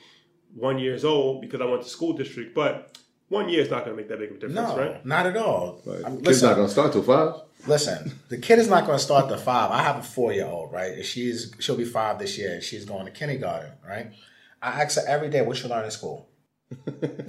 one years old because I went to school district. But one year is not going to make that big of a difference, no, right? not at all. Right. I mean, Kid's not going to start till five. listen, the kid is not going to start the five. I have a four year old, right? She's she'll be five this year. and She's going to kindergarten, right? I ask her every day, "What you learn in school?" (laughs) and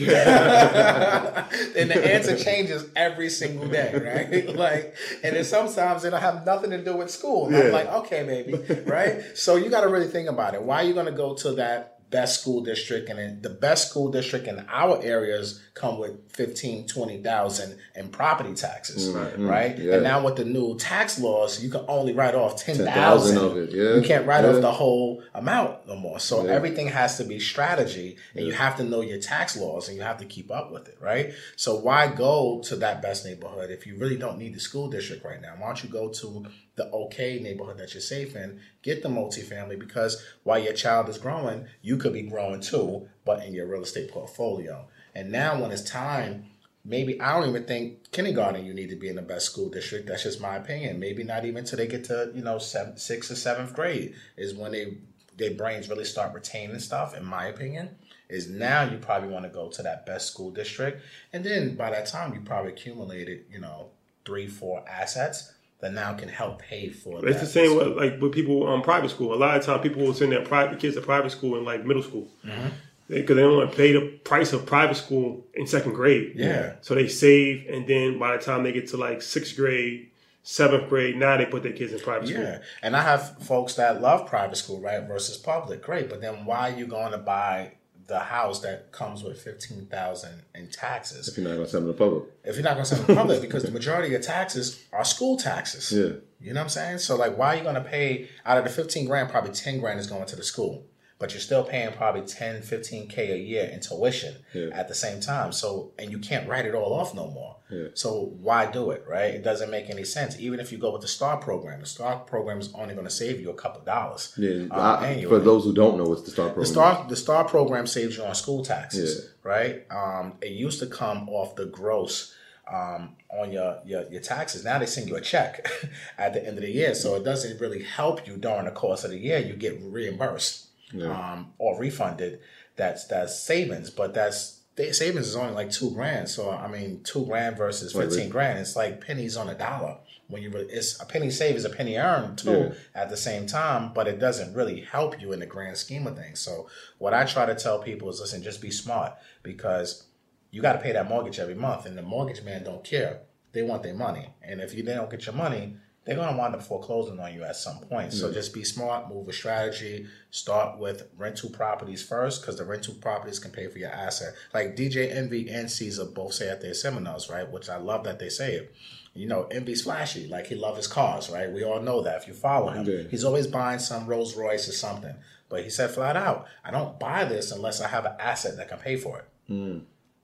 the answer changes every single day, right? (laughs) Like, and then sometimes it'll have nothing to do with school. And I'm like, okay, maybe, right? So you got to really think about it. Why are you going to go to that best school district? And the best school district in our areas come with 15, 20,000 in property taxes, mm, mm, right? yeah. And now with the new tax laws, you can only write off 10,000 10,000 of it, yeah. You can't write Yeah. off the whole amount no more. So everything has to be strategy and you have to know your tax laws and you have to keep up with it, right? So why go to that best neighborhood if you really don't need the school district right now? Why don't you go to the okay neighborhood that you're safe in, get the multifamily because while your child is growing, you could be growing too, but in your real estate portfolio. And now when it's time maybe I don't even think kindergarten you need to be in the best school district. That's just my opinion. Maybe not even till they get to you know seven, sixth or seventh grade is when they their brains really start retaining stuff. In my opinion, is now you probably want to go to that best school district, and then by that time you probably accumulated you know three four assets that now can help pay for. It's the same with like with people um private school. A lot of time people will send their private kids to private school in like middle school. Mm-hmm. Because they, don't want to pay the price of private school in second grade. Yeah. So they save, and then by the time they get to like sixth grade, seventh grade, now they put their kids in private school. Yeah, and I have folks that love private school, right, versus public. Great, but then why are you going to buy the house that comes with fifteen thousand in taxes If you're not gonna send them to public. if you're not going to send them to public? (laughs) Because the majority of taxes are school taxes. Yeah. You know what I'm saying? So like, why are you going to pay out of the 15 grand? Probably 10 grand is going to the school, but you're still paying probably 10, 15 k a year in tuition Yeah. at the same time. So and you can't write it all off no more. Yeah. So why do it? Right? It doesn't make any sense. Even if you go with the STAR program, the STAR program is only going to save you a couple dollars. Yeah. uh, I- annually. for those who don't know, what's the start The program? star the star program saves you on school taxes, Yeah. right? Um, it used to come off the gross um, on your, your your taxes. Now they send you a check (laughs) at the end of the year, so it doesn't really help you during the course of the year. You get reimbursed um, or refunded. That's that's savings, but that's the savings is only like two grand. So I mean, two grand versus fifteen right. grand. It's like pennies on a dollar. When you really, it's a penny saved is a penny earned too Yeah. at the same time, but it doesn't really help you in the grand scheme of things. So what I try to tell people is listen, just be smart because you got to pay that mortgage every month, and the mortgage man don't care. They want their money, and if you they don't get your money, they're gonna wind up foreclosing on you at some point. So just be smart, move a strategy. Start with rental properties first, because the rental properties can pay for your asset. Like DJ Envy and Cesar both say at their seminars, right? Which I love that they say it. You know, Envy's flashy, like he loves his cars, right? We all know that if you follow him, Yeah. he's always buying some Rolls Royce or something. But he said flat out, I don't buy this unless I have an asset that can pay for it. Hmm.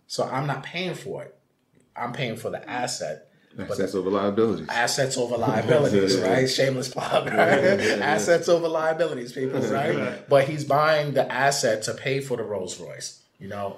So I'm not paying for it. I'm paying for the asset. Assets over liabilities. assets over liabilities, (laughs) right? Shameless plug, right? assets over liabilities, people, right? But he's buying the asset to pay for the Rolls Royce. You know,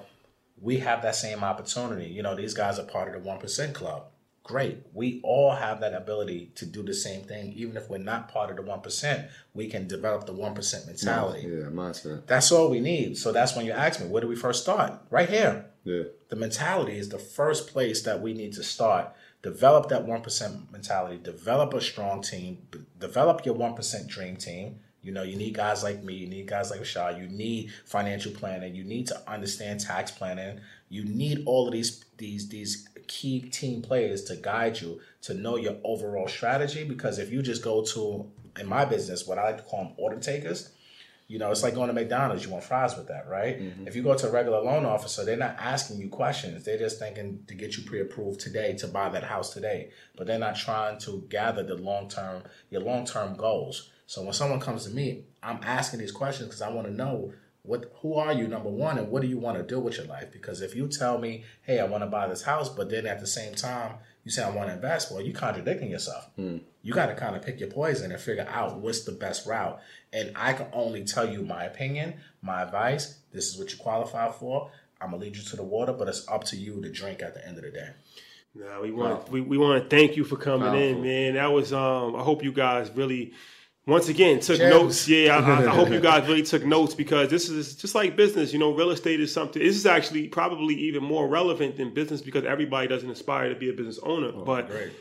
we have that same opportunity. You know, these guys are part of the 1% club. Great. We all have that ability to do the same thing. Even if we're not part of the 1%, we can develop the 1% mentality. Yeah, mindset. That's all we need. So that's when you ask me, where do we first start? Right here. Yeah. The mentality is the first place that we need to start. Develop that 1% mentality, develop a strong team, develop your 1% dream team. You know, you need guys like me, you need guys like Rashad, you need financial planning, you need to understand tax planning, you need all of these these these key team players to guide you to know your overall strategy. Because if you just go to in my business, what I like to call them order takers, you know, it's like going to McDonald's. You want fries with that, right? Mm-hmm. If you go to a regular loan officer, they're not asking you questions. They're just thinking to get you pre-approved today to buy that house today. But they're not trying to gather the long term, your long term goals. So when someone comes to me, I'm asking these questions because I want to know what who are you number one and what do you want to do with your life? Because if you tell me, hey, I want to buy this house, but then at the same time you say I want to invest, well, you're contradicting yourself. You got to kind of pick your poison and figure out what's the best route. And I can only tell you my opinion, my advice. This is what you qualify for. I'm gonna lead you to the water, but it's up to you to drink at the end of the day. Nah, we want we, we want to thank you for coming in, man. That was um. I hope you guys really, once again, took Cheers. notes. Yeah, I, I, hope you (laughs) guys really took notes because this is just like business. You know, real estate is something. This is actually probably even more relevant than business because everybody doesn't aspire to be a business owner, oh, but Great.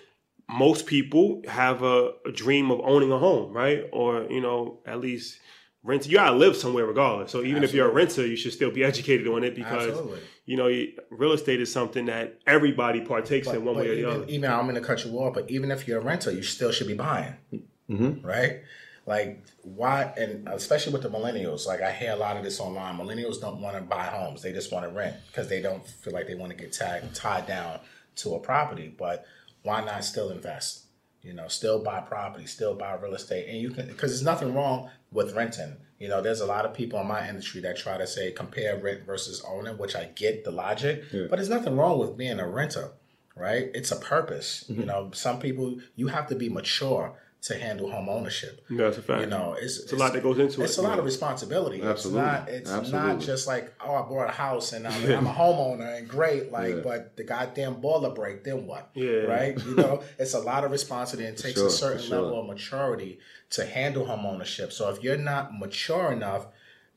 most people have a, a dream of owning a home, right? Or you know, at least rent. You gotta live somewhere regardless. So even if you're a renter, you should still be (laughs) educated on it because Absolutely. you know real estate is something that everybody partakes in one way or the even, other. even I'm going to cut you off, but even if you're a renter, you still should be buying, Mm-hmm. right? Like why, and especially with the millennials, like I hear a lot of this online. Millennials don't want to buy homes; they just want to rent because they don't feel like they want to get tied tied down to a property. But why not still invest? You know, still buy property, still buy real estate, and you can because there's nothing wrong with renting. You know, there's a lot of people in my industry that try to say compare rent versus owning, which I get the logic, but there's nothing wrong with being a renter, right? It's a purpose. Mm-hmm. You know, some people you have to be mature to handle home ownership. That's a fact. You know, it's, It's a lot that goes into It's it. It's a lot of responsibility. Absolutely. It's not. It's not just like oh, I bought a house and I'm, I'm a homeowner and great. Like, Yeah. but the goddamn boiler break, then what? Yeah. Right. You know, (laughs) it's a lot of responsibility. and It takes sure, a certain sure. level of maturity to handle home ownership. So if you're not mature enough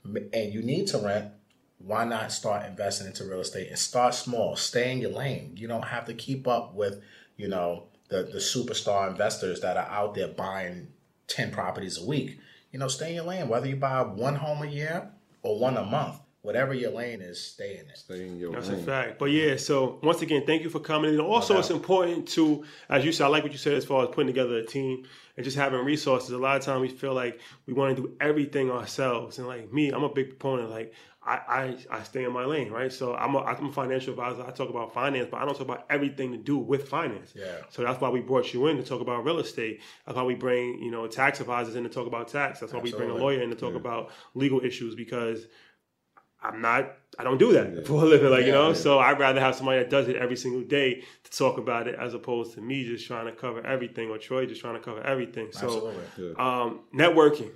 and you need to rent. Why not start investing into real estate and start small? Stay in your lane. You don't have to keep up with, you know, the the superstar investors that are out there buying ten properties a week. You know, stay in your lane. Whether you buy one home a year or one a month, whatever your lane is, stay in it. Stay in your That's lane. a fact. But yeah, so once again, thank you for coming. And also, it's important to, as you said, I like what you said as far as putting together a team and just having resources. A lot of times we feel like we want to do everything ourselves. And like me, I'm a big proponent. Like I, I, I stay in my lane, right? So I'm a, I'm a financial advisor. I talk about finance, but I don't talk about everything to do with finance. Yeah. So that's why we brought you in to talk about real estate. That's why we bring you know tax advisors in to talk about tax. That's why we bring a lawyer in to talk about legal issues because I'm not. I don't do that for a living, like you know. So I'd rather have somebody that does it every single day to talk about it, as opposed to me just trying to cover everything, or Troy just trying to cover everything. So, Absolutely. um, networking,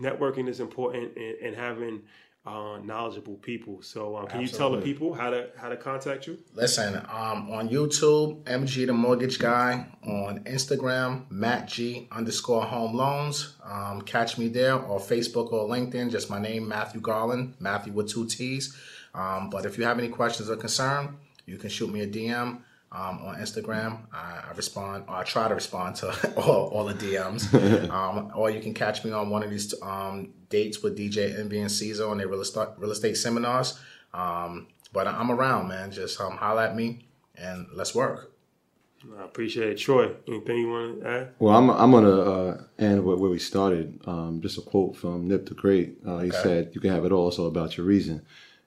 networking is important, and, and having uh, knowledgeable people. So, um, can you tell the people how to how to contact you? Listen, um, on YouTube, MG the Mortgage Guy. On Instagram, Matt G underscore Home Loans. Um, catch me there, or Facebook or LinkedIn. Just my name, Matthew Garland. Matthew with two T's. Um, but if you have any questions or concern, you can shoot me a DM. Um, on Instagram, I, I respond, or I try to respond to (laughs) all, all the DMs. (laughs) um, or you can catch me on one of these um, dates with DJ Envy and Cesar on their real estate, real estate seminars. Um, but I'm around, man. Just um, holler at me and let's work. I appreciate it, Troy. Anything you want to add? Well, I'm I'm gonna uh, end where, where we started. Um, just a quote from Nip the Great. Uh, he said, "You can have it all. It's all about your reason."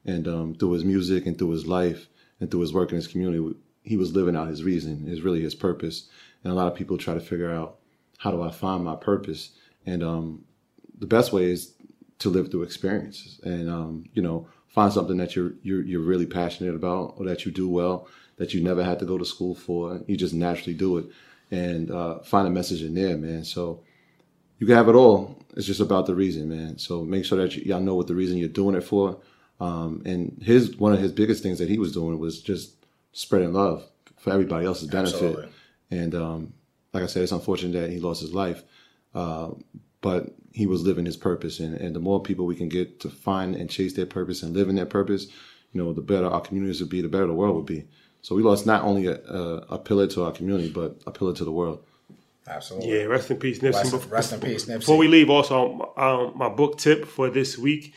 And um, through his music and through his life and through his work in his community, he was living out his reason. Is really his purpose. And a lot of people try to figure out how do I find my purpose. And um, the best way is to live through experiences and um, you know find something that you're, you're you're really passionate about or that you do well that you never had to go to school for you just naturally do it and uh, find a message in there man so you can have it all it's just about the reason man so make sure that y'all know what the reason you're doing it for um, and his one of his biggest things that he was doing was just spreading love for everybody else's benefit Absolutely. and um, like i said it's unfortunate that he lost his life uh, but he was living his purpose and, and the more people we can get to find and chase their purpose and live in their purpose you know the better our communities would be the better the world would be so we lost not only a, a, a pillar to our community but a pillar to the world Absolutely. Yeah, rest in peace, Nipsey. Rest, rest in peace, Nipsey. Before we leave, also um, my book tip for this week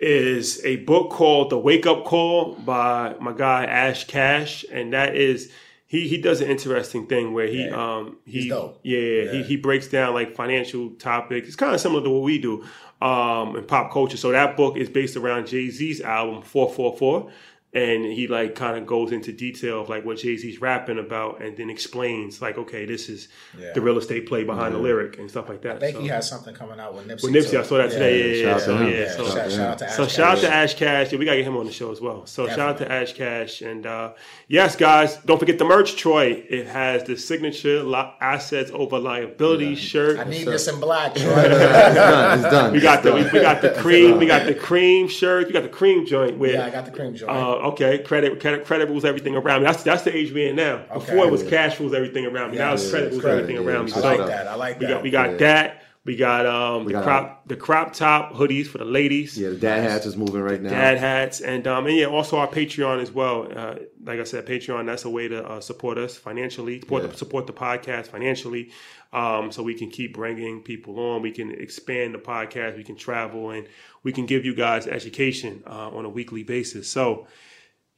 is a book called The Wake Up Call by my guy Ash Cash, and that is he he does an interesting thing where he um he dope. yeah, He, he breaks down like financial topics. It's kind of similar to what we do um in pop culture. So that book is based around Jay Z's album Four Four Four. And he like kind of goes into detail of like what Jay Z's rapping about, and then explains like, okay, this is Yeah. the real estate play behind the lyric and stuff like that. I think So- he has something coming out with Nipsey. with Nipsey, too. I saw that today. Yeah, yeah, shout out yeah. to. So, yeah, Yeah, so, shout, shout out to Ash so shout out to Cash. Ash Cash. Yeah, we gotta get him on the show as well. So shout out to Ash Cash. And uh, yes, guys, don't forget the merch, Troy. It has the signature li- assets over liability shirt. I need this in black, (laughs) Troy. it's done it's done (laughs) we got the we, we got the cream. We got the cream shirt. We got the cream joint with. yeah, I got the cream joint. Uh, okay, credit, credit credit rules everything around me. That's that's the age we're in now. Before it was cash rules everything around me. now it's credit rules credit, everything yeah. around me. I So like that. I like we that. got we got that. We got um the got- crop the crop top hoodies for the ladies. yeah the dad hats is moving right now Dad hats and um and yeah also our Patreon as well. Uh, like I said, Patreon that's a way to uh, support us financially, support the, support the podcast financially, um, so we can keep bringing people on. We can expand the podcast. We can travel and we can give you guys education uh, on a weekly basis. So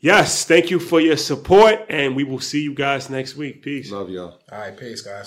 yes, thank you for your support, and we will see you guys next week. Peace. love y'all All right, peace, guys.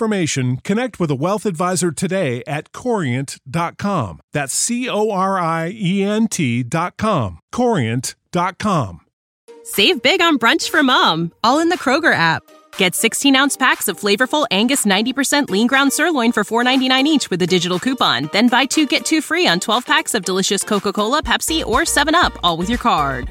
information, connect with a wealth advisor today at corient.com. That's C O R I E N T.com. Corient.com. Save big on brunch for mom, all in the Kroger app. Get 16 ounce packs of flavorful Angus 90% lean ground sirloin for $4.99 each with a digital coupon. Then buy two get two free on 12 packs of delicious Coca Cola, Pepsi, or 7UP, all with your card.